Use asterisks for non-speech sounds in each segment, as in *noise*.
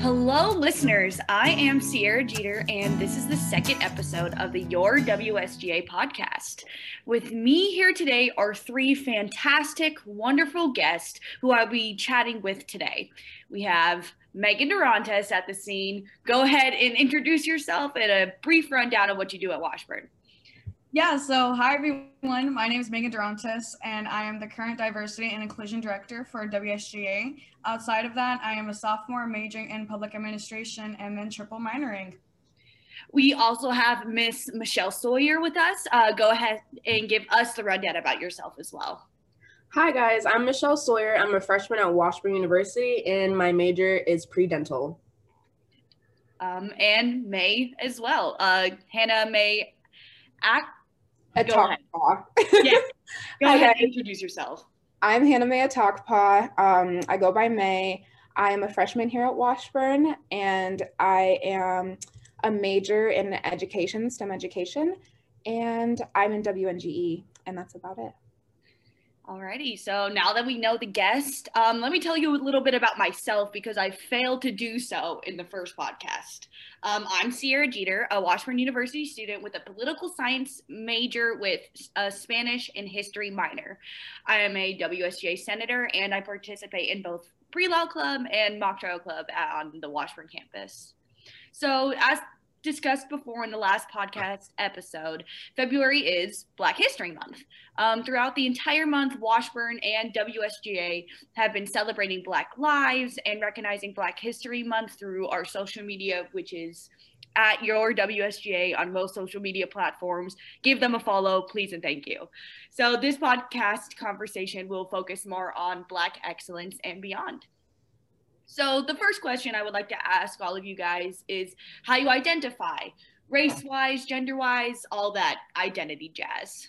Hello, listeners. I am Sierra Jeter, and this is the second episode of the Your WSGA podcast. With me here today are three fantastic, wonderful guests who I'll be chatting with today. We have Megan Dorantes at the scene. Go ahead and introduce yourself and a brief rundown of what you do at Washburn. Yeah, so hi everyone. My name is Megan Dorantes, and I am the current Diversity and Inclusion Director for WSGA. Outside of that, I am a sophomore majoring in public administration and then triple minoring. We also have Miss Michelle Sawyer with us. Uh, go ahead and give us the rundown about yourself as well. Hi guys, I'm Michelle Sawyer. I'm a freshman at Washburn University, and my major is pre-dental. Um, and Mae as well. Uh, Hannah Mae Act Atakpa. yeah. *laughs* Go ahead and introduce yourself. I'm Hannah Mae Atakpa. Um, I go by Mae. I am a freshman here at Washburn, and I am a major in education, STEM education, and I'm in WNGE, and that's about it. Alrighty, so now that we know the guest, um, let me tell you a little bit about myself because I failed to do so in the first podcast. Um, I'm Sierra Jeter, a Washburn University student with a political science major with a Spanish and history minor. I am a WSGA senator and I participate in both pre-law club and mock trial club on the Washburn campus. So as discussed before in the last podcast episode, February is Black History Month. Um, throughout the entire month, Washburn and WSGA have been celebrating Black lives and recognizing Black History Month through our social media, which is at your WSGA on most social media platforms. Give them a follow, please, and thank you. So, this podcast conversation will focus more on Black excellence and beyond. So, the first question I would like to ask all of you guys is how you identify race wise, gender wise, all that identity jazz.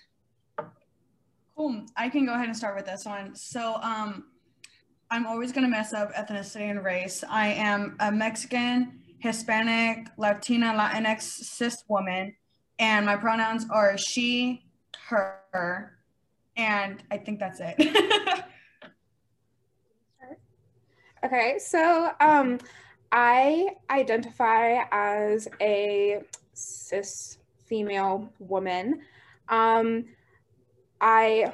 Cool. I can go ahead and start with this one. So, um, I'm always going to mess up ethnicity and race. I am a Mexican, Hispanic, Latina, Latinx cis woman, and my pronouns are she, her, and I think that's it. *laughs* Okay, so um, I identify as a cis female woman. Um, I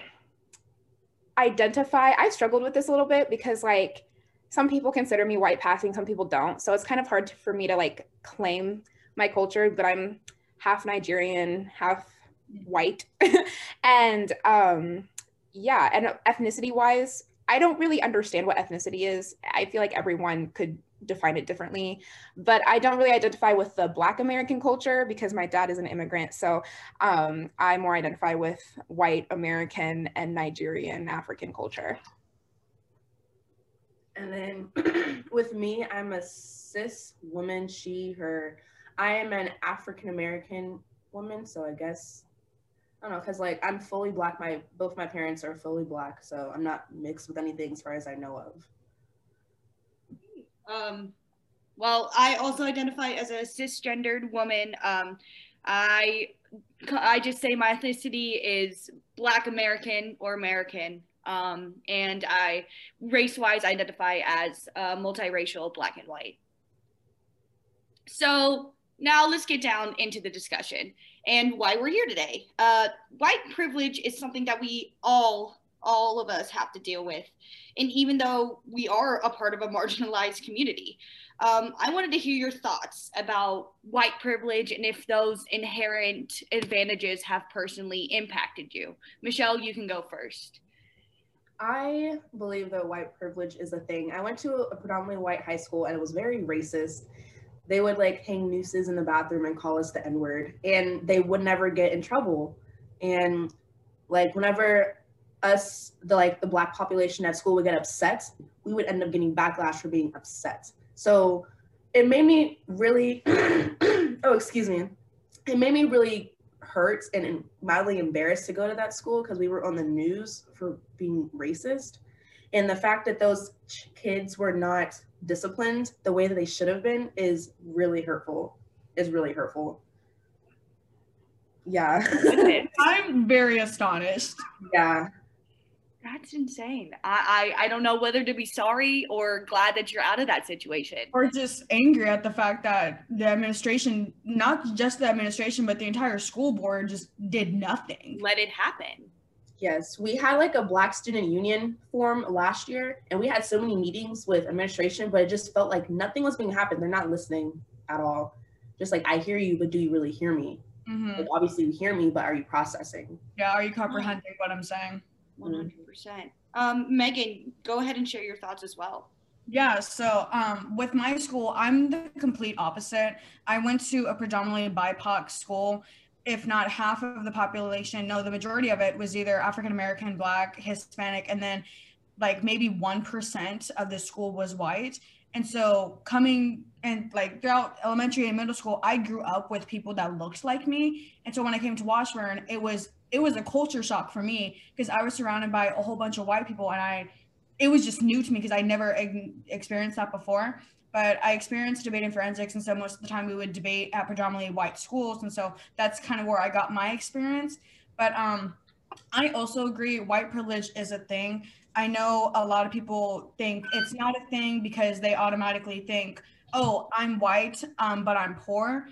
identify, I struggled with this a little bit because, like, some people consider me white passing, some people don't. So it's kind of hard to, for me to like claim my culture, but I'm half Nigerian, half white. *laughs* and um, yeah, and ethnicity wise, I don't really understand what ethnicity is. I feel like everyone could define it differently, but I don't really identify with the Black American culture because my dad is an immigrant. So um, I more identify with white American and Nigerian African culture. And then *clears throat* with me, I'm a cis woman, she, her. I am an African American woman, so I guess I don't know, cause like I'm fully black. My both my parents are fully black, so I'm not mixed with anything as far as I know of. Um, well, I also identify as a cisgendered woman. Um, I I just say my ethnicity is Black American or American, um, and I race-wise identify as uh, multiracial, Black and white. So now let's get down into the discussion and why we're here today. Uh, white privilege is something that we all all of us have to deal with. And even though we are a part of a *laughs* marginalized community, um, I wanted to hear your thoughts about white privilege and if those inherent advantages have personally impacted you. Michelle, you can go first. I believe that white privilege is a thing. I went to a predominantly white high school and it was very racist. They would like hang nooses in the bathroom and call us the N word, and they would never get in trouble. And like whenever us, the like the black population at school would get upset, we would end up getting backlash for being upset. So it made me really, *clears throat* oh excuse me, it made me really hurt and, mildly embarrassed to go to that school because we were on the news for being racist. And the fact that those kids were not disciplined the way that they should have been is really hurtful. Is really hurtful. Yeah. *laughs* I'm very astonished. yeah. That's insane. I, I I don't know whether to be sorry or glad that you're out of that situation. Or just angry at the fact that the administration, not just the administration, but the entire school board just did nothing. Let it happen. Yes, we had like a Black Student Union form last year, and we had so many meetings with administration, but it just felt like nothing was being happened. They're not listening at all. Just like I hear you, but do you really hear me? Mhm. Like obviously you hear me, but are you processing? Yeah, are you comprehending what I'm saying? One hundred percent. Um, Megan, go ahead and share your thoughts as well. Yeah, so um, with my school, I'm the complete opposite. I went to a predominantly BIPOC school. If not half of the population, no, the majority of it was either African American, Black, Hispanic, and then like maybe 1% of the school was white. And so coming and like throughout elementary and middle school, I grew up with people that looked like me. And so when I came to Washburn, it was it was a culture shock for me because I was surrounded by a whole bunch of white people and I it was just new to me because I never ex- experienced that before. But I experienced debating forensics, and so most of the time we would debate at predominantly white schools, and so that's kind of where I got my experience. But um, I also agree white privilege is a thing. I know a lot of people think it's not a thing because they automatically think, "Oh, I'm white, um, but I'm poor."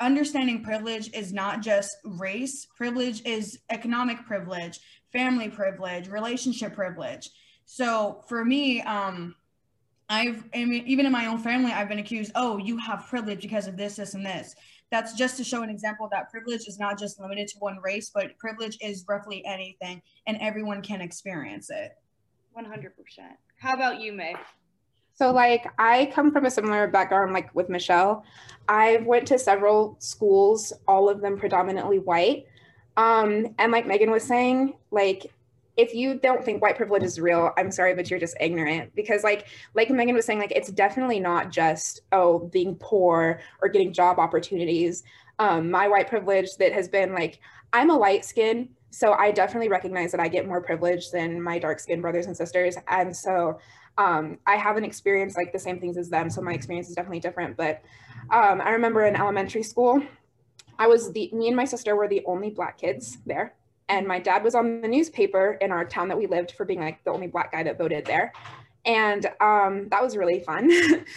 Understanding privilege is not just race. Privilege is economic privilege, family privilege, relationship privilege. So for me, um, I've I mean, even in my own family, I've been accused, oh, you have privilege because of this, this, and this. That's just to show an example that privilege is not just limited to one race, but privilege is roughly anything, and everyone can experience it. One hundred percent. How about you, Mae? So like I come from a similar background like with Michelle. I've went to several schools, all of them predominantly white. Um, and like Megan was saying, like if you don't think white privilege is real, I'm sorry, but you're just ignorant because like like Megan was saying, like it's definitely not just oh being poor or getting job opportunities. Um, my white privilege that has been like I'm a light skin, so I definitely recognize that I get more privilege than my dark skinned brothers and sisters. And so um, I haven't experienced like the same things as them. So my experience is definitely different. But um, I remember in elementary school, I was the, me and my sister were the only black kids there. And my dad was on the newspaper in our town that we lived for being like the only black guy that voted there. And um, that was really fun.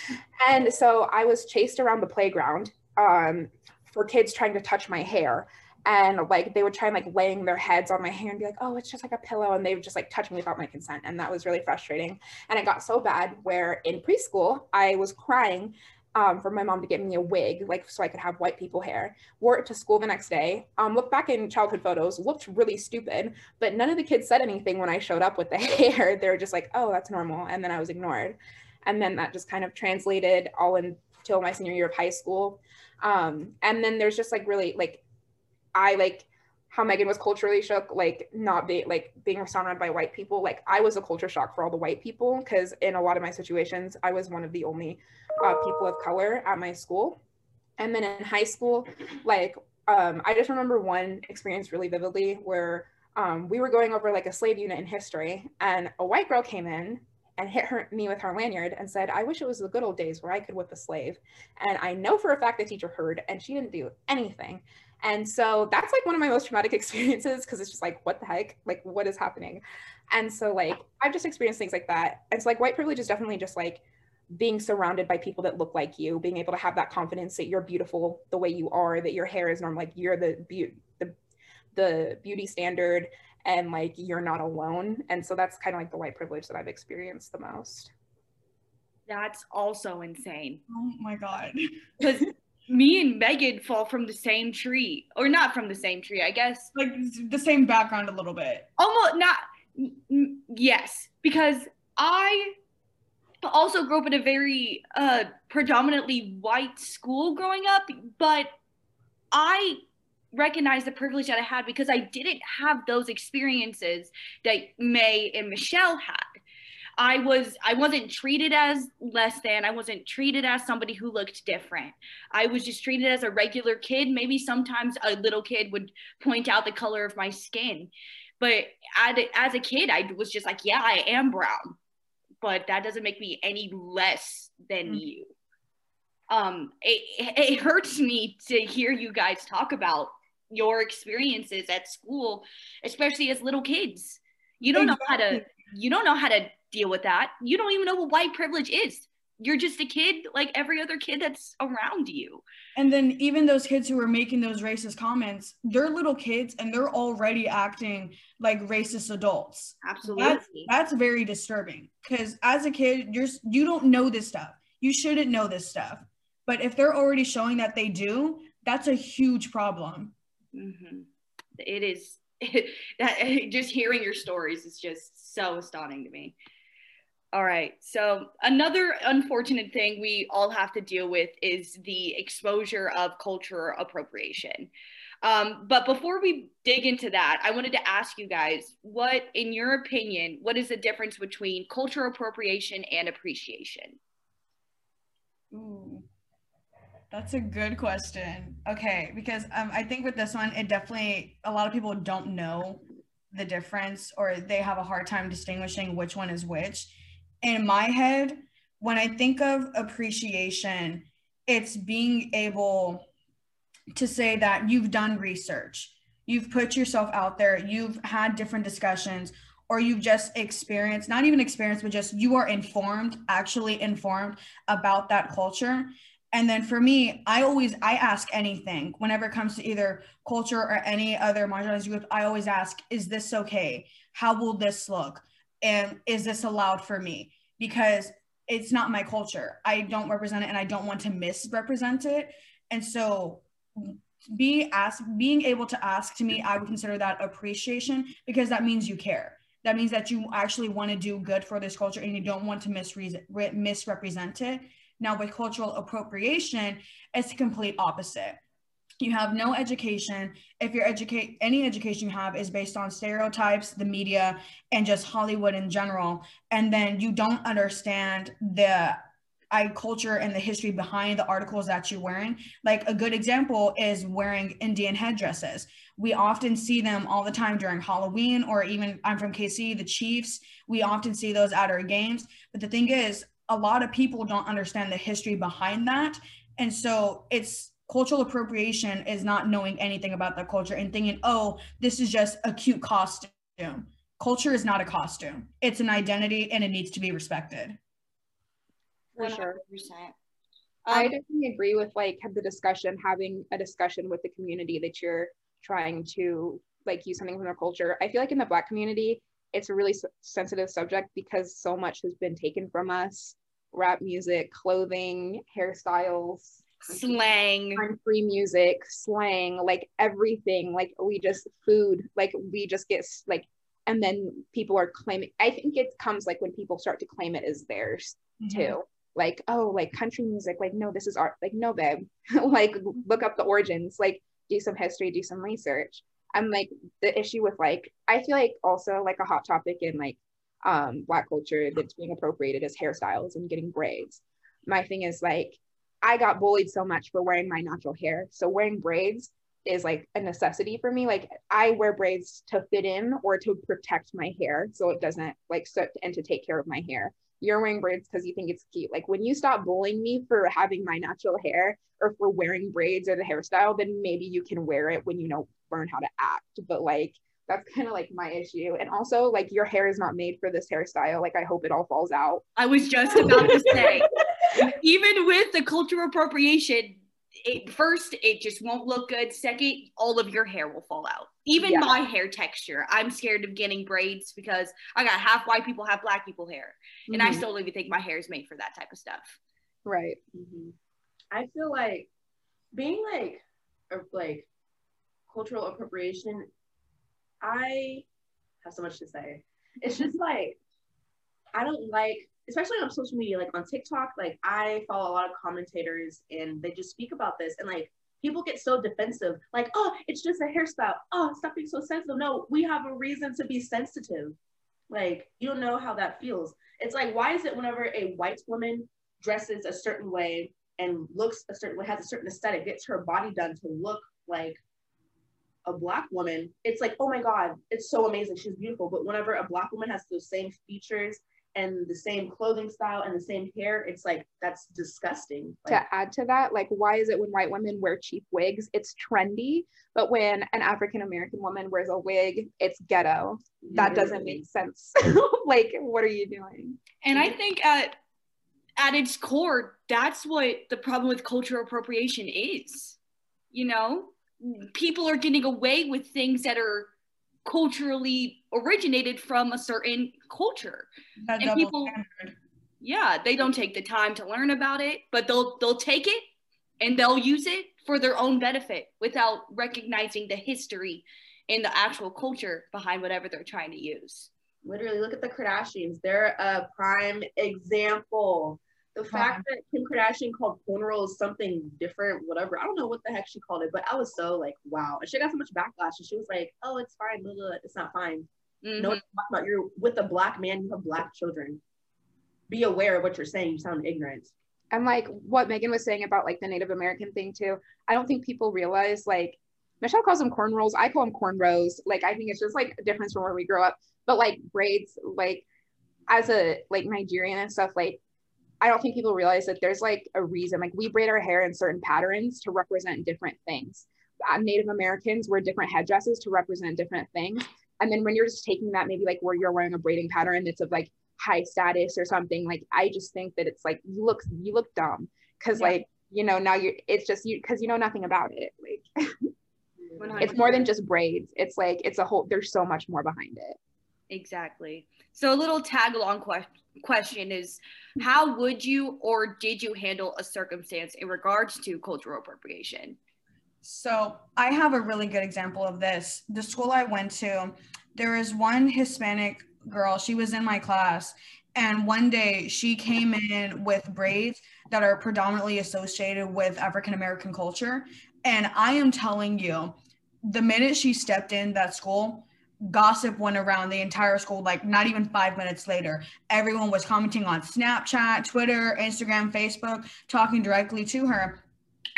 *laughs* and so I was chased around the playground um, for kids trying to touch my hair and like they would try and like laying their heads on my hair and be like oh it's just like a pillow and they would just like touch me without my consent and that was really frustrating and it got so bad where in preschool i was crying um, for my mom to get me a wig like so i could have white people hair. Wore it to school the next day um, look back in childhood photos looked really stupid but none of the kids said anything when i showed up with the *laughs* hair. They were just like oh that's normal and then i was ignored. And then that just kind of translated all until my senior year of high school. Um, and then there's just like really like I like how Megan was culturally shook, like not being like being surrounded by white people. Like I was a culture shock for all the white people because in a lot of my situations, I was one of the only uh, people of color at my school. And then in high school, like um, I just remember one experience really vividly where um, we were going over like a slave unit in history, and a white girl came in and hit her me with her lanyard and said, "I wish it was the good old days where I could whip a slave." And I know for a fact the teacher heard, and she didn't do anything. And so that's like one of my most traumatic *laughs* experiences because it's just like, what the heck? Like, what is happening? And so, like, I've just experienced things like that. And so, like, white privilege is definitely just like being surrounded by people that look like you, being able to have that confidence that you're beautiful the way you are, that your hair is normal, like, you're the, beauty, the, the beauty standard and like you're not alone. And so, that's kind of like the white privilege that I've experienced the most. That's also insane. Oh my God. *laughs* Because me and Megan fall from the same tree, or not from the same tree, I guess. Like the same background a little bit. Almost not. n- Yes, because I also grew up in a very uh, predominantly white school growing up, but I recognize the privilege that I had because I didn't have those experiences that Mae and Michelle had. I was I wasn't treated as less than. I wasn't treated as somebody who looked different. I was just treated as a regular kid. Maybe sometimes a little kid would point out the color of my skin. But as a, kid, I was just like, yeah, I am brown. But that doesn't make me any less than Mm. you. Um, it, it hurts me to hear you guys talk about your experiences at school, especially as little kids You don't know how to you don't know how to deal with that. You don't even know what white privilege is. You're just a kid like every other kid that's around you. And then even those kids who are making those racist comments, they're little kids and they're already acting like racist adults. Absolutely. That's very disturbing because as a kid, you're you don't know this stuff. You shouldn't know this stuff. But if they're already showing that they do, that's a huge problem. hmm It is *laughs* that *laughs* just hearing your stories is just so astounding to me. All right. So another unfortunate thing we all have to deal with is the exposure of culture appropriation. Um, but before we dig into that, I wanted to ask you guys, what, in your opinion, what is the difference between culture appropriation and appreciation? Ooh, that's a good question. Okay, because um, I think with this one, it definitely a lot of people don't know the difference, or they have a hard time distinguishing which one is which. In my head, when I think of appreciation, it's being able to say that you've done research, you've put yourself out there, you've had different discussions, or you've just experienced, not even experienced, but just you are informed, actually informed about that culture. And then for me, I always I ask anything whenever it comes to either culture or any other marginalized group. I always ask, is this okay? How will this look? And is this allowed for me? Because it's not my culture. I don't represent it and I don't want to misrepresent it. And so be asked being able to ask to me, I would consider that appreciation because that means you care. That means that you actually want to do good for this culture and you don't want to misre- misrepresent it. Now, with cultural appropriation, it's the complete opposite. You have no education. If your educate any education you have is based on stereotypes, the media, and just Hollywood in general, and then you don't understand the I culture and the history behind the articles that you're wearing. Like a good example is wearing Indian headdresses. We often see them all the time during Halloween, or even I'm from KC, the Chiefs. We often see those at our games. But the thing is, a lot of people don't understand the history behind that. And so it's cultural appropriation is not knowing anything about the culture and thinking, oh, this is just a cute costume. Culture is not a costume, it's an identity and it needs to be respected. For sure. 100%. I Um, definitely agree with like the discussion, having a discussion with the community that you're trying to like use something from their culture. I feel like in the Black community, it's a really s- sensitive subject because so much has been taken from us rap music, clothing, hairstyles, slang. country music, slang, like everything. Like we just food, like we just get like, and then people are claiming. I think it comes like when people start to claim it as theirs too. Like, oh, like country music, like, no, this is art. Like, no, babe. *laughs* like, look up the origins, like, do some history, do some research. I'm like, the issue with like, I feel like also like a hot topic in like um black culture that's being appropriated as hairstyles and getting braids. My thing is like, I got bullied so much for wearing my natural hair. So wearing braids is like a necessity for me. Like I wear braids to fit in or to protect my hair so it doesn't like so and to take care of my hair you're wearing braids because you think it's cute. Like when you stop bullying me for having my natural hair or for wearing braids or the hairstyle, then maybe you can wear it when you know learn how to act. But like that's kind of like my issue. And also like your hair is not made for this hairstyle. Like I hope it all falls out. I was just about to say, even with the cultural appropriation, it first it just won't look good. Second, all of your hair will fall out. Even Yeah. my hair texture. I'm scared of getting braids because I got half white people, half black people hair, and I Mhm. still don't even think my hair is made for that type of stuff. right. Mhm. I feel like being like or like cultural appropriation. I have so much to say. It's just like I don't like, especially on social media, like on TikTok. Like I follow a lot of commentators, and they just speak about this, and like people get so defensive, like, oh, it's just a hairstyle. Oh, stop being so sensitive. No, we have a reason to be sensitive. Like you don't know how that feels. It's like, why is it whenever a white woman dresses a certain way and looks a certain way, has a certain aesthetic, gets her body done to look like a black woman, it's like, oh my God, it's so amazing. She's beautiful. But whenever a black woman has those same features and the same clothing style and the same hair, it's like that's disgusting. Like, to add to that, like why is it when white women wear cheap wigs, it's trendy, but when an African American woman wears a wig, it's ghetto. That doesn't make sense. *laughs* like, what are you doing? And I think at at its core, that's what the problem with cultural appropriation is. You know, people are getting away with things that are culturally originated from a certain culture. That and people, standard. yeah, they don't take the time to learn about it, but they'll they'll take it and they'll use it for their own benefit without recognizing the history and the actual culture behind whatever they're trying to use. Literally, look at the Kardashians. They're a prime example. The fact that Kim Kardashian called cornrows something different, whatever, I don't know what the heck she called it, but I was so like, wow. And she got so much backlash, and she was like, oh, it's fine, blah, blah, it's not fine. Mm-hmm. No, about you're with a black man, you have black children. Be aware of what you're saying. You sound ignorant. And like what Megan was saying about like the Native American thing too, I don't think people realize like Michelle calls them cornrows. I call them cornrows. Like I think it's just like a difference from where we grow up. But like braids, like as a like Nigerian and stuff, like I don't think people realize that there's like a reason. Like we braid our hair in certain patterns to represent different things. Uh, Native Americans wear different headdresses to represent different things. And then when you're just taking that, maybe like where you're wearing a braiding pattern that's of like high status or something, like I just think that it's like you look you look dumb because yeah. like you know now you're it's just you because you know nothing about it. Like *laughs* it's more than just braids. It's like it's a whole. There's so much more behind it. Exactly. So a little tag along question is how would you or did you handle a circumstance in regards to cultural appropriation? So I have a really good example of this. The school I went to, there is one Hispanic girl, she was in my class, and one day she came in with braids that are predominantly associated with African American culture. And I am telling you, the minute she stepped in that school, gossip went around the entire school like not even five minutes later everyone was commenting on snapchat twitter instagram facebook talking directly to her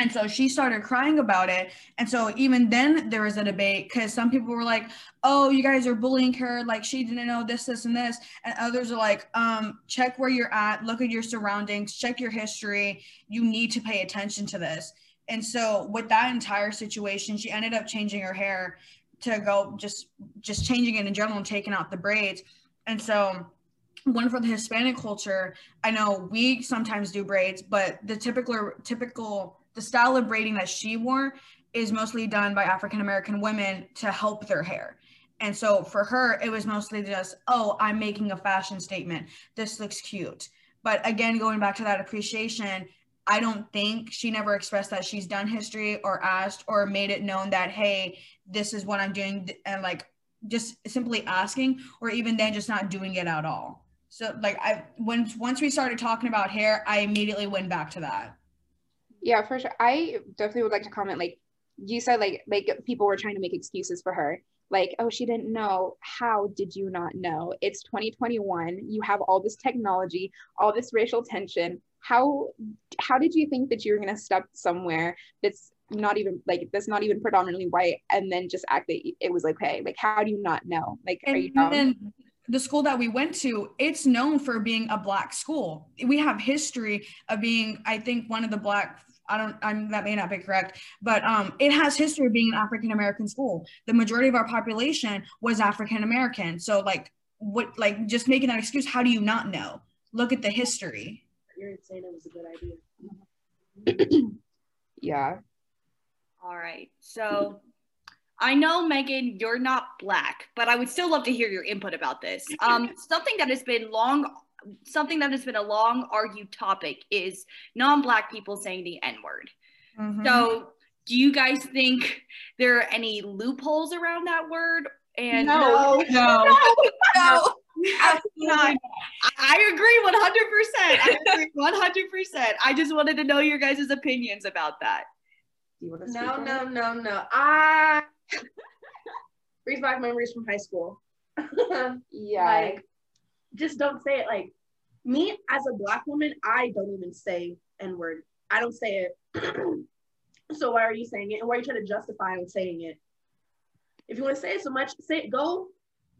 and so she started crying about it. And so even then there was a debate because some people were like oh you guys are bullying her. Like she didn't know this this and this. And others are like um check where you're at. Look at your surroundings. Check your history. You need to pay attention to this. And so with that entire situation she ended up changing her hair to go just just changing it in general and taking out the braids. And so one for the Hispanic culture, I know we sometimes do braids, but the typical typical the style of braiding that she wore is mostly done by African American women to help their hair. And so for her, it was mostly just, oh, I'm making a fashion statement. This looks cute. But again, going back to that appreciation, I don't think she never expressed that she's done history or asked or made it known that, hey, this is what I'm doing. And like just simply asking, or even then just not doing it at all. So like I when once we started talking about hair, I immediately went back to that. Yeah, for sure. I definitely would like to comment. Like you said, like like people were trying to make excuses for her. Like, oh, she didn't know. How did you not know? It's 2021. You have all this technology, all this racial tension how how did you think that you were going to step somewhere that's not even like that's not even predominantly white and then just act that it was okay like how do you not know like and are you dumb? The school that we went to it's known for being a black school we have history of being i think one of the black I don't, I'm, that may not be correct, but um, it has history of being an African American school. The majority of our population was African American. So, like, what, like, just making that excuse, how do you not know? Look at the history you're saying it was a good idea. *clears throat* yeah. All right. So I know Megan, you're not black, but I would still love to hear your input about this. Um, something that has been long something that has been a long argued topic is non-black people saying the n-word. Mm-hmm. So do you guys think there are any loopholes around that word? And no, no, no. *laughs* no. not. I agree 100%. I agree 100%. I just wanted to know your guys' opinions about that. No, no, no, no. I *laughs* brings back memories from high school. yeah. *laughs* Like, just don't say it. Like, me as a black woman, I don't even say N word. I don't say it. *clears throat* so why are you saying it? And why are you trying to justify on saying it? If you want to say it so much, say it. Go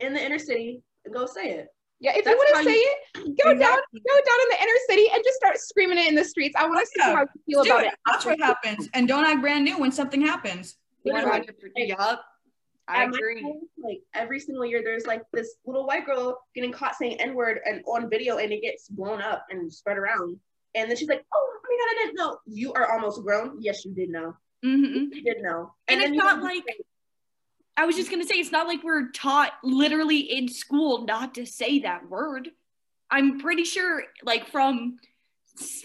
in the inner city and go say it. Yeah, if That's you want to say you- it, go down, go down in the inner city and just start screaming it in the streets. I want to see Yeah. how you feel Do about it. it. That's what happens. And don't act brand new when something happens. Literally. 100%. Yup. I agree. like every single year, there's like this little white girl getting caught saying N word and on video, and it gets blown up and spread around. And then she's like, "Oh my god, I didn't know." You are almost grown. Yes, you did know. hmm You did know. And then it's not like- say- I was just gonna say it's not like we're taught literally in school not to say that word. I'm pretty sure, like from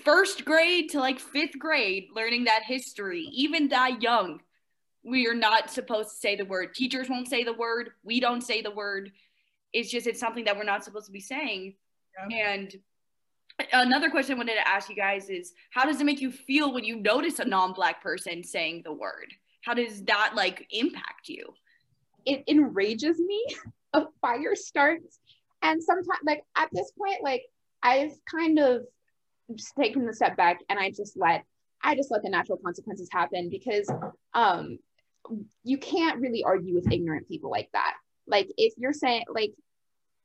first grade to like fifth grade, learning that history, even that young, we are not supposed to say the word. Teachers won't say the word. We don't say the word. It's just it's something that we're not supposed to be saying. And another question I wanted to ask you guys is how does it make you feel when you notice a non-black person saying the word? How does that like impact you? it enrages me. A fire starts. And sometimes, like at this point, like I've kind of just taken the step back and I just let I just let the natural consequences happen because um you can't really argue with ignorant people like that. Like if you're saying like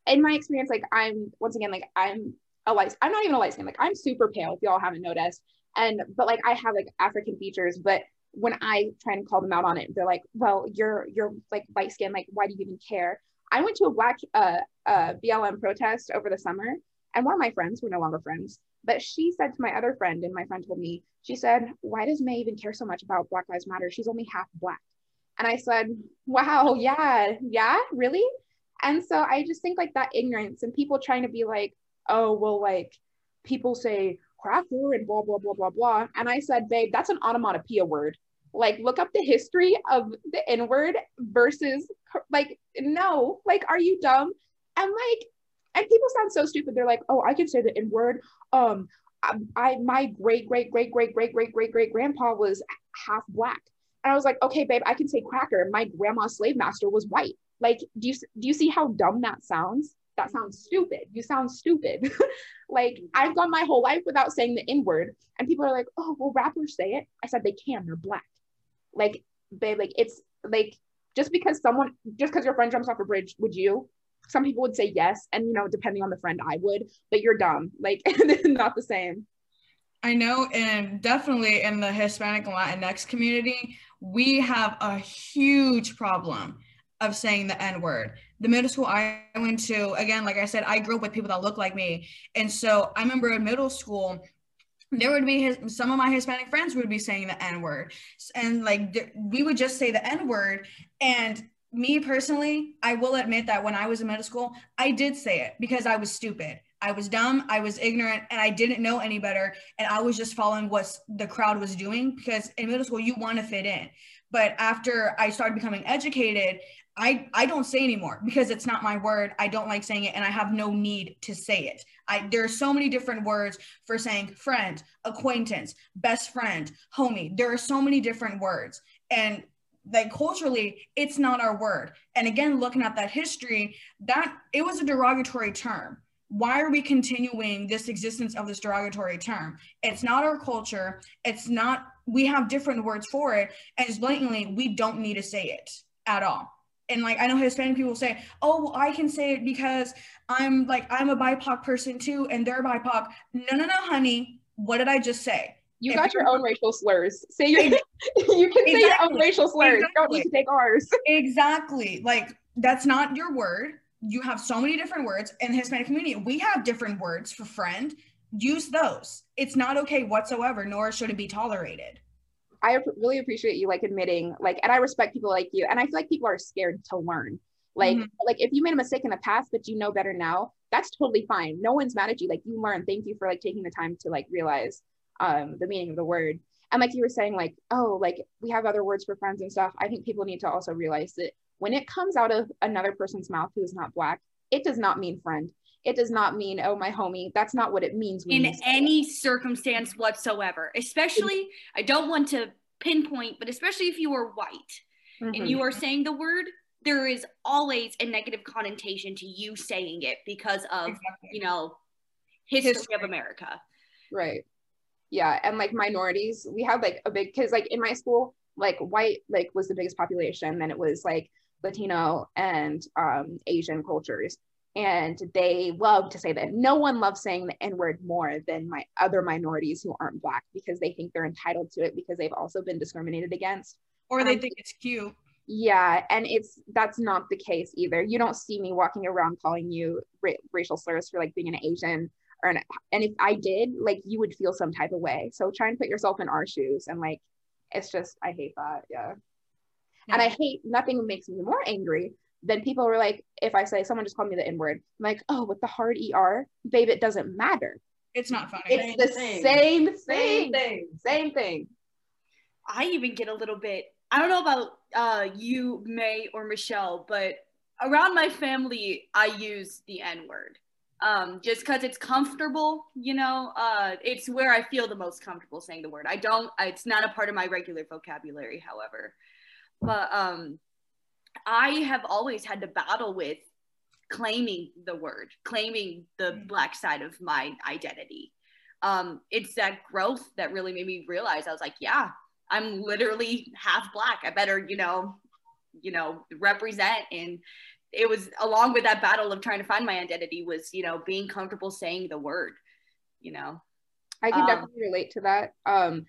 in my experience, like I'm once again like I'm a light I'm not even a light skin, like I'm super pale if y'all haven't noticed. And but like I have like African features, but when I try and call them out on it, they're like, "Well, you're you're like light skin. Like, why do you even care?" I went to a black uh, uh, BLM protest over the summer, and one of my friends, we're no longer friends, but she said to my other friend, and my friend told me, she said, "Why does Mae even care so much about Black Lives Matter? She's only half black." And I said, "Wow, *laughs* yeah, yeah, really." And so I just think like that ignorance and people trying to be like, "Oh, well, like people say." cracker and blah blah blah blah blah and i said babe that's an onomatopoeia word like look up the history of the n word versus like no like are you dumb and like and people sound so stupid. They're like oh i can say the n word. Um I, I my great great great great great great great great grandpa was half black. And i was like okay babe i can say cracker. My grandma's slave master was white. Like do you do you see how dumb that sounds? That sounds stupid. You sound stupid. *laughs* Like i've gone my whole life without saying the n word. And people are like oh well rappers say it? I said they can. They're black. Like babe like it's like just because someone just because your friend jumps off a bridge would you some people would say yes and you know depending on the friend i would but you're dumb like *laughs* not the same I know, and definitely in the Hispanic and Latinx community, we have a huge problem of saying the N word. The middle school I went to, again, like I said, I grew up with people that look like me. And so I remember in middle school, there would be his, some of my Hispanic friends would be saying the N word. And like we would just say the N word. And me personally, I will admit that when I was in middle school, I did say it because I was stupid. I was dumb, I was ignorant, and I didn't know any better. And I was just following what the crowd was doing because in middle school, you want to fit in. But after I started becoming educated, I, I don't say anymore because it's not my word. I don't like saying it and I have no need to say it. I there are so many different words for saying friend, acquaintance, best friend, homie. There are so many different words. And like culturally, it's not our word. And again, looking at that history, that it was a derogatory term. Why are we continuing this existence of this derogatory term? It's not our culture. It's not, we have different words for it. And blatantly, we don't need to say it at all and like I know Hispanic people say, "Oh, well, I can say it because I'm like I'm a BIPOC person too, and they're BIPOC." No, no, no, honey. What did I just say? You got your own racial slurs say your *laughs* you can say your own racial slurs you don't need to take ours *laughs* Exactly. Like that's not your word. You have so many different words in the Hispanic community. We have different words for friend. Use those. It's not okay whatsoever, nor should it be tolerated. I really appreciate you like admitting like and I respect people like you and I feel like people are scared to learn. Like Mhm. like if you made a mistake in the past but you know better now, that's totally fine. No one's mad at you. Like you learn. Thank you for like taking the time to like realize um the meaning of the word. And like you were saying like oh like we have other words for friends and stuff. I think people need to also realize that when it comes out of another person's mouth who is not black, it does not mean friend. It does not mean oh my homie. That's not what it means when in say it. any circumstance whatsoever. Especially, I don't want to pinpoint, but especially if you are white Mhm. and you are saying the word, there is always a negative connotation to you saying it because of, Exactly. you know, history, History. of America. Right. Yeah. And like minorities, we had like a big, cause like in my school, like white, like was the biggest population. Then it was like Latino and um, Asian cultures. and they love to say that no one loves saying the n word more than my other minorities who aren't black because they think they're entitled to it because they've also been discriminated against or they Um, think it's cute. yeah and it's that's not the case either you don't see me walking around calling you ra- racial slurs for like being an asian or an, and if i did like you would feel some type of way so try and put yourself in our shoes and like it's just i hate that yeah and I hate nothing makes me more angry than people were like, if I say someone just called me the N word, I'm like, oh, with the hard ER, babe, it doesn't matter. It's not funny. It's Same the thing. same Same thing. thing. Same thing. I even get a little bit. I don't know about uh, you, Mae or Michelle, but around my family, I use the N word. Um, just because it's comfortable, you know, uh, it's where I feel the most comfortable saying the word. I don't, it's not a part of my regular vocabulary, however. But um, I have always had to battle with claiming the word, claiming the Mm. black side of my identity. Um, it's that growth that really made me realize I was like, yeah, I'm literally half black. I better, you know, you know, represent. And it was along with that battle of trying to find my identity was, you know, being comfortable saying the word, you know. I can Um, definitely relate to that. Um,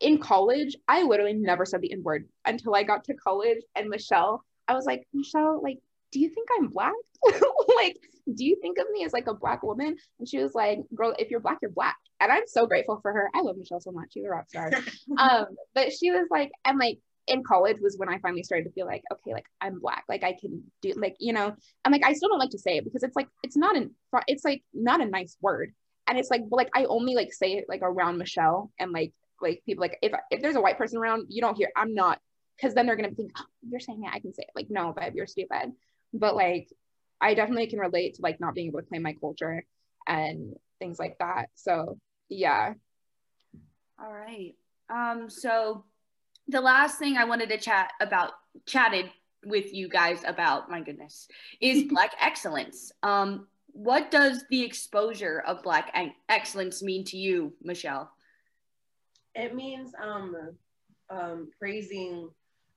in college, I literally never said the N word until I got to college. And Michelle, I was like, Michelle, like, do you think I'm black? *laughs* like, do you think of me as like a black woman? And she was like, girl, if you're black, you're black. And I'm so grateful for her. I love Michelle so much. She's a rock star. *laughs* um, but she was like, and like in college was when I finally started to feel like, okay, like I'm black, like I can do, like you know, I'm like I still don't like to say it because it's like it's not an, it's like not a nice word, and it's like, but like I only like say it like around Michelle and like like people like if if there's a white person around, you don't hear, I'm not, because then they're gonna think, oh, you're saying it, I can say it, like no, babe, you're stupid, but like I definitely can relate to like not being able to claim my culture and things like that. So yeah, All right. Um, so the last thing I wanted to chat about, chatted with you guys about, my goodness, is *laughs* Black excellence. Um, what does the exposure of Black excellence mean to you, Michelle? It means um, um, praising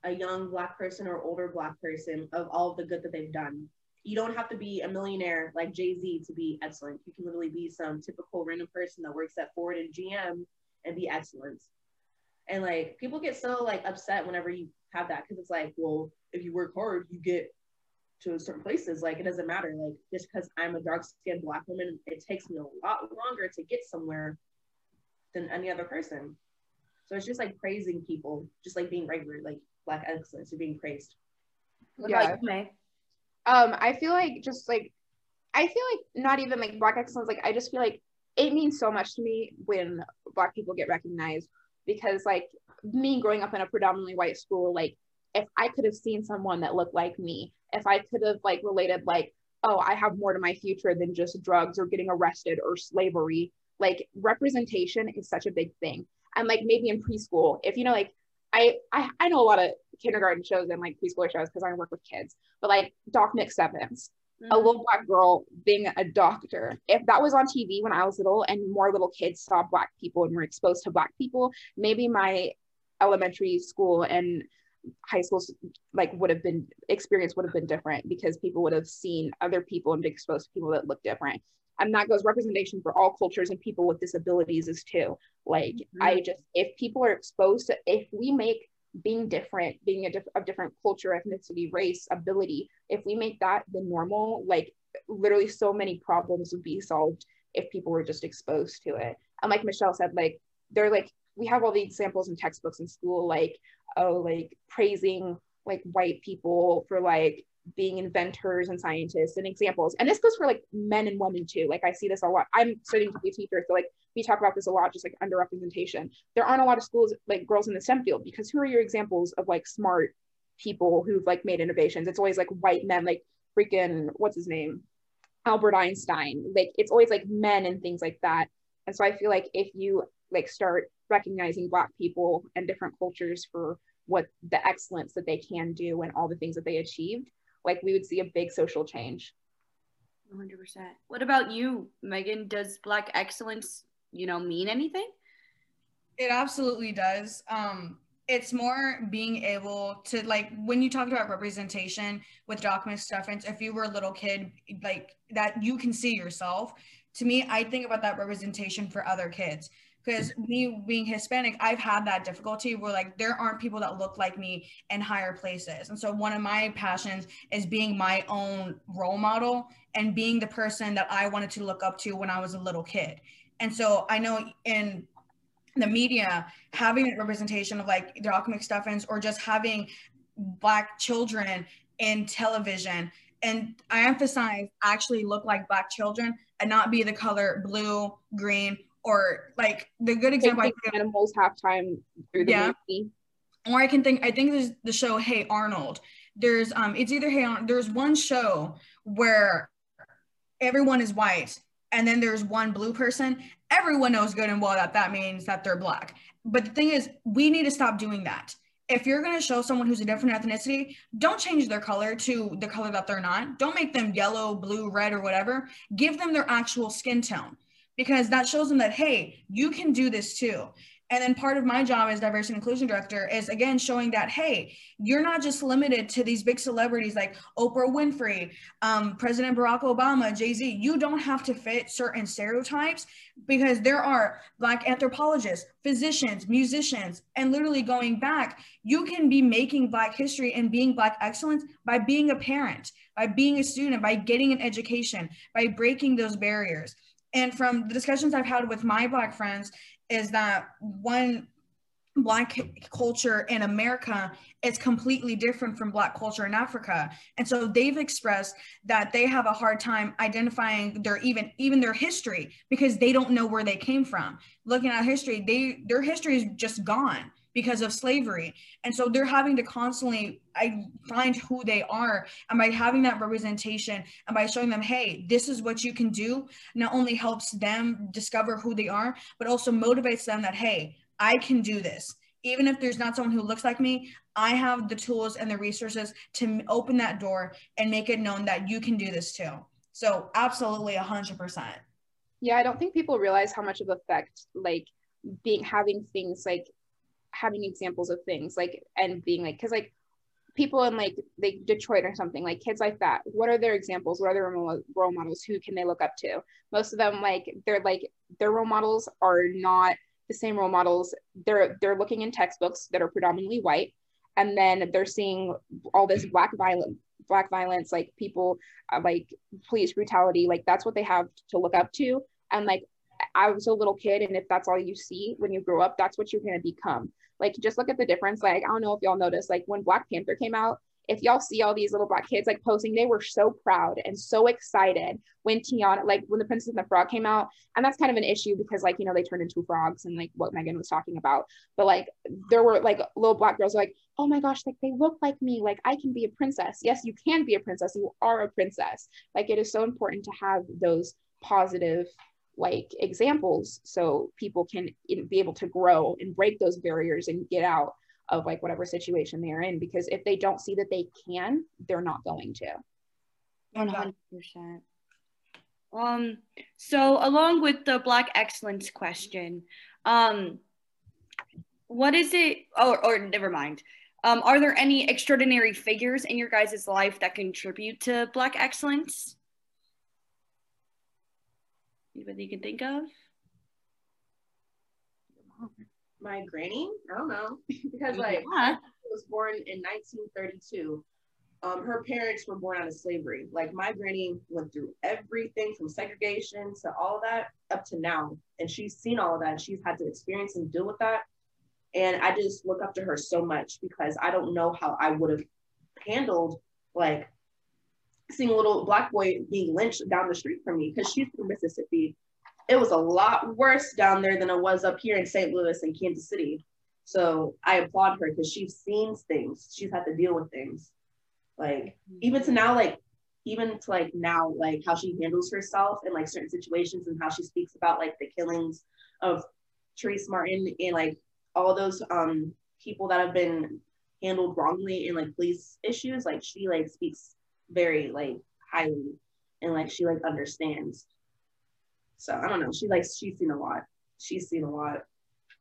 a young black person or older black person of all the good that they've done. You don't have to be a millionaire like Jay Z to be excellent. You can literally be some typical random person that works at Ford and GM and be excellent. And like people get so like upset whenever you have that because it's like, well, if you work hard, you get to certain places. Like it doesn't matter. Like just because I'm a dark skinned black woman, it takes me a lot longer to get somewhere than any other person. So it's just like praising people, just like being regular, like black excellence, or being praised. What Yeah. about you, um i feel like just like i feel like not even like black excellence like i just feel like it means so much to me when black people get recognized because like me growing up in a predominantly white school like if i could have seen someone that looked like me if i could have like related like oh i have more to my future than just drugs or getting arrested or slavery like representation is such a big thing. And like maybe in preschool if you know like I, I I know a lot of kindergarten shows and like preschool shows because I work with kids, but like Doc McStuffins, a mm-hmm. little black girl being a doctor. If that was on TV when I was little and more little kids saw black people and were exposed to black people, maybe my elementary school and high school like would have been experience would have been different because people would have seen other people and been exposed to people that look different. And that goes representation for all cultures and people with disabilities is too. Like I mm-hmm. just if people are exposed to if we make being different, being a diff- of different culture, ethnicity, race, ability, if we make that the normal, like literally so many problems would be solved if people were just exposed to it. And like Michelle said, like they're like we have all the examples in textbooks in school, like oh, like praising like white people for like being inventors and scientists and examples. And this goes for like men and women too. Like I see this a lot. I'm studying to be a teacher, so like we talk about this a lot, just like underrepresentation. There aren't a lot of schools like girls in the STEM field because who are your examples of like smart people who've like made innovations? It's always like white men, like freaking what's his name, Albert Einstein. Like it's always like men and things like that. And so I feel like if you like start recognizing black people and different cultures for what the excellence that they can do and all the things that they achieved, like we would see a big social change. 100%. What about you, Megan? Does Black excellence, you know, mean anything? It absolutely does. Um, it's more being able to like when you talked about representation with Doc McStuffins, if you were a little kid, like that you can see yourself. To me, I think about that representation for other kids because me being Hispanic, I've had that difficulty where like there aren't people that look like me in higher places. And so one of my passions is being my own role model and being the person that I wanted to look up to when I was a little kid. And so I know in the media having a representation of like Doc McStuffins or just having black children in television and I emphasize actually look like black children and not be the color blue, green, or like the good example. Like animals halftime through the yeah. movie. Or I can think I think there's the show Hey Arnold. There's um it's either Hey Arnold, there's one show where everyone is white and then there's one blue person. Everyone knows good and well that that means that they're black. But the thing is, we need to stop doing that. If you're going to show someone who's a different ethnicity, don't change their color to the color that they're not. Don't make them yellow, blue, red, or whatever. Give them their actual skin tone because that shows them that, hey, you can do this too. And then part of my job as diversity and inclusion director is again showing that, hey, you're not just limited to these big celebrities like Oprah Winfrey, um, President Barack Obama, Jay Z. You don't have to fit certain stereotypes because there are Black anthropologists, physicians, musicians, and literally going back, you can be making Black history and being Black excellence by being a parent, by being a student, by getting an education, by breaking those barriers. And from the discussions I've had with my Black friends, is that one black culture in america is completely different from black culture in africa. And so they've expressed that they have a hard time identifying their even even their history because they don't know where they came from. Looking at history they their history is just gone because of slavery. And so they're having to constantly I find who they are. And by having that representation and by showing them, hey, this is what you can do, not only helps them discover who they are, but also motivates them that, hey, I can do this. Even if there's not someone who looks like me, I have the tools and the resources to open that door and make it known that you can do this too. So absolutely a hundred percent. Yeah, I don't think people realize how much of effect like being having things like having examples of things like and being like because like people in like like Detroit or something like kids like that what are their examples? What are their role models? Who can they look up to? Most of them like they're like their role models are not the same role models. They're they're looking in textbooks that are predominantly white and then they're seeing all this black violence black violence like people uh, like police brutality like that's what they have to look up to. And like I was a little kid, and if that's all you see when you grow up, that's what you're gonna become. Like, just look at the difference. Like, I don't know if y'all noticed, like when Black Panther came out, if y'all see all these little black kids like posting, they were so proud and so excited when Tiana, like when the Princess and the Frog came out. And that's kind of an issue because, like, you know, they turned into frogs and like what Megan was talking about. But like, there were like little black girls like, oh my gosh, like they look like me. Like, I can be a princess. Yes, you can be a princess. You are a princess. Like, it is so important to have those positive like examples so people can be able to grow and break those barriers and get out of like whatever situation they're in because if they don't see that they can they're not going to. 100% um so along with the black excellence question um what is it oh, or never mind. Um, are there any extraordinary figures in your guys' life that contribute to black excellence Anybody you can think of? My granny? I don't know. because like yeah. was born in 1932. Um, her parents were born out of slavery. Like my granny went through everything from segregation to all of that up to now. And she's seen all of that. She's had to experience and deal with that. And I just look up to her so much because I don't know how I would have handled like seeing a little black boy being lynched down the street from me because she's from Mississippi. It was a lot worse down there than it was up here in St. Louis and Kansas City. So I applaud her because she's seen things. She's had to deal with things. Like even to now, like even to like now, like how she handles herself in like certain situations and how she speaks about like the killings of Trayvon Martin and like all those um people that have been handled wrongly in like police issues. Like she like speaks very like highly and like she like understands. So I don't know. She like she's seen a lot. She's seen a lot.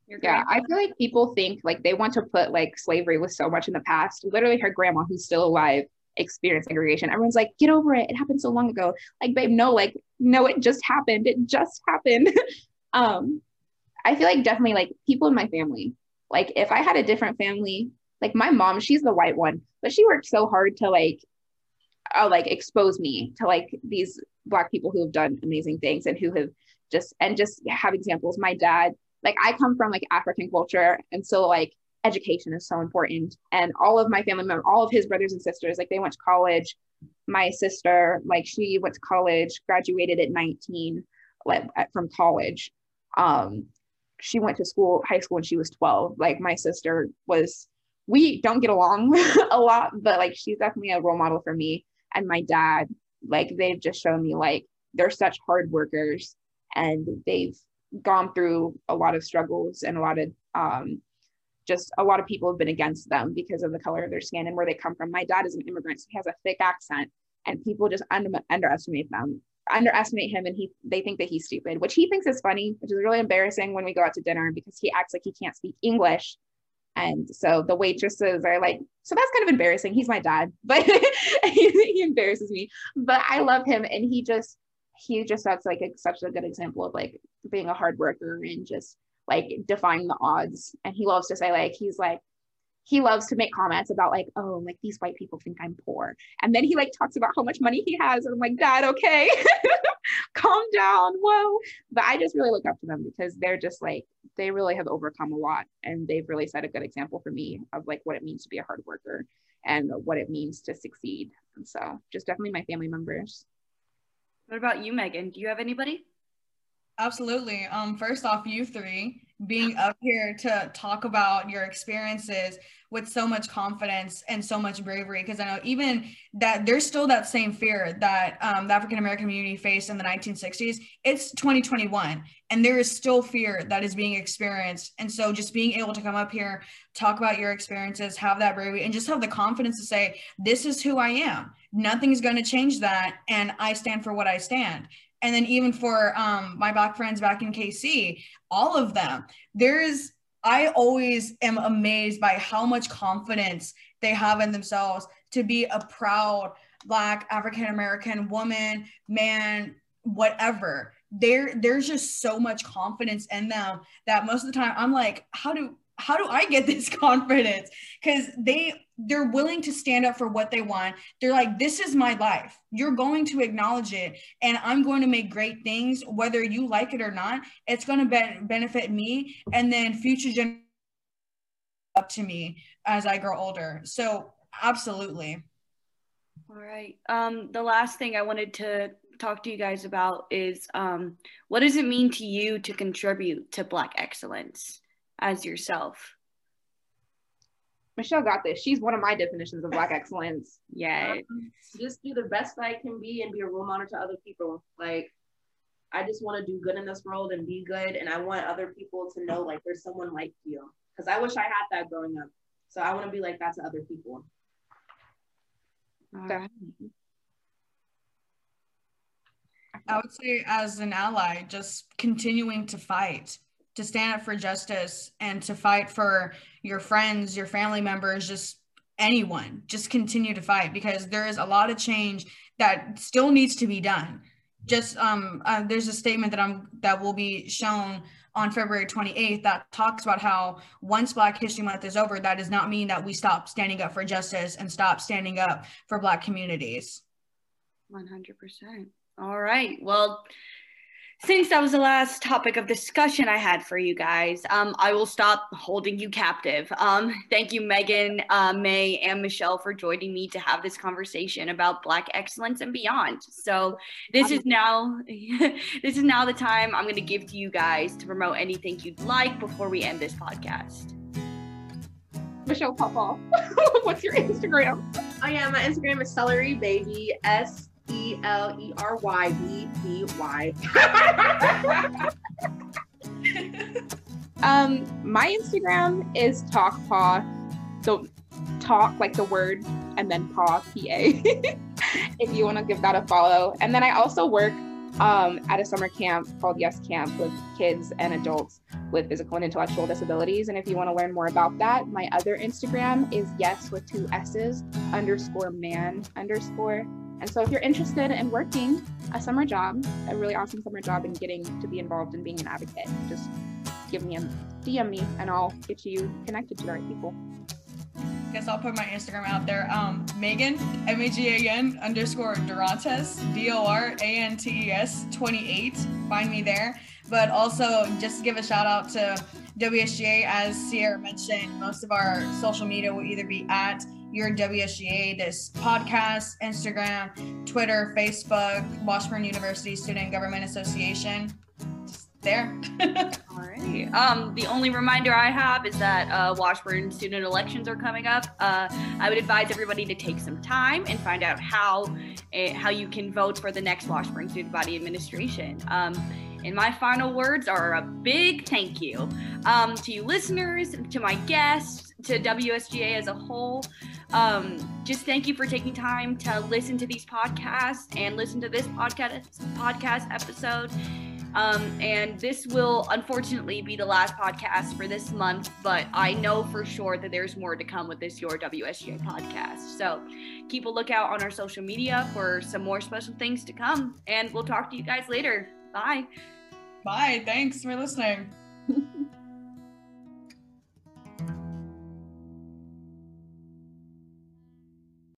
Your Yeah, grandma? I feel like people think like they want to put like slavery was so much in the past. Literally, her grandma, who's still alive, experienced segregation. Everyone's like, get over it. It happened so long ago. Like, babe, no, like, no, it just happened. It just happened. *laughs* um, I feel like definitely like people in my family. Like, if I had a different family, like my mom, she's the white one, but she worked so hard to like, uh, like expose me to like these black people who have done amazing things and who have just and just have examples. My dad like I come from like African culture, and so like education is so important. And all of my family members, all of his brothers and sisters, like they went to college. My sister, like she went to college, graduated at 19, like from college. Um, she went to school, high school when she was 12. Like my sister was, we don't get along *laughs* a lot, but like she's definitely a role model for me. And my dad, like they've just shown me like they're such hard workers and they've gone through a lot of struggles and a lot of um, just a lot of people have been against them because of the color of their skin and where they come from. My dad is an immigrant, so he has a thick accent, and people just under, underestimate them, underestimate him, and he they think that he's stupid, which he thinks is funny, which is really embarrassing when we go out to dinner because he acts like he can't speak English. And so the waitresses are like, so that's kind of embarrassing. He's my dad, *laughs* but he, he embarrasses me. But I love him, and he just he just that's like a, such a good example of like being a hard worker and just like defying the odds. And he loves to say like he's like he loves to make comments about like oh like these white people think I'm poor, and then he like talks about how much money he has, and I'm like Dad, okay, *laughs* *laughs* calm down, whoa. But I just really look up to them because they're just like they really have overcome a lot, and they've really set a good example for me of like what it means to be a hard worker and what it means to succeed. And so just definitely my family members. What about you, Megan? Do you have anybody? Absolutely. Um, first off, you three being up here to talk about your experiences with so much confidence and so much bravery, because I know even that there's still that same fear that um, the African American community faced in the 1960s. It's 2021, and there is still fear that is being experienced. And so, just being able to come up here, talk about your experiences, have that bravery, and just have the confidence to say, "This is who I am. Nothing's going to change that, and I stand for what I stand." And then even for um, my black friends back in KC, all of them, there's I always am amazed by how much confidence they have in themselves to be a proud black African American woman, man, whatever. There, there's just so much confidence in them that most of the time I'm like, how do how do I get *laughs* this confidence? Because they they're willing to stand up for what they want. They're like, this is my life. You're going to acknowledge it, and I'm going to make great things, whether you like it or not. It's going to be- benefit me, and then future generations up to me as I grow older. So absolutely. All right. Um, the last thing I wanted to talk to you guys about is um, what does it mean to you to contribute to Black excellence as yourself? Michelle got this. She's one of my definitions of black excellence. Yeah. Um, just do the best I can be and be a role model to other people. Like, I just want to do good in this world and be good. And I want other people to know, like, there's someone like you. Because I wish I had that growing up. So I want to be like that to other people. All right. I would say, as an ally, just continuing to fight, to stand up for justice, and to fight for your friends, your family members, just anyone. Just continue to fight because there is a lot of change that still needs to be done. Just um, uh, there's a statement that I'm that will be shown on February 28th that talks about how once Black History Month is over, that does not mean that we stop standing up for justice and stop standing up for Black communities. 100%. All right. Well, since that was the last topic of discussion I had for you guys, um, I will stop holding you captive. Um, thank you, Megan, uh, Mae, and Michelle for joining me to have this conversation about Black excellence and beyond. So this is now *laughs* this is now the time I'm going to give to you guys to promote anything you'd like before we end this podcast. Michelle Papa, *laughs* what's your Instagram? Oh, yeah. My Instagram is celery baby. S E L E R Y B B Y. *laughs* Um, my Instagram is talk paw. So talk like the word and then paw P A. *laughs* if you want to give that a follow. And then I also work um, at a summer camp called Yes Camp with kids and adults with physical and intellectual disabilities. And if you want to learn more about that, my other Instagram is yes with two S's underscore man underscore. And so if you're interested in working a summer job, a really awesome summer job, and getting to be involved in being an advocate, just give me a DM me and I'll get you connected to the right people. Guess I'll put my Instagram out there. Um, Megan, M A G A N underscore Dorantes, D O R A N T E S 28. Find me there. But also, just give a shout out to WSGA. As Sierra mentioned, most of our social media will either be at your WSGA, this podcast, Instagram, Twitter, Facebook, Washburn University Student Government Association. Just there. *laughs* Alrighty. Um, the only reminder I have is that uh, Washburn student elections are coming up. Uh, I would advise everybody to take some time and find out how uh, how you can vote for the next Washburn Student Body Administration. Um, and my final words are a big thank you um, to you listeners, to my guests, to WSGA as a whole. Um, just thank you for taking time to listen to these podcasts and listen to this podcast podcast episode. Um, and this will unfortunately be the last podcast for this month, but I know for sure that there's more to come with this Your WSGA podcast. So keep a lookout on our social media for some more special things to come. And we'll talk to you guys later. Bye. Bye. Thanks for listening. *laughs*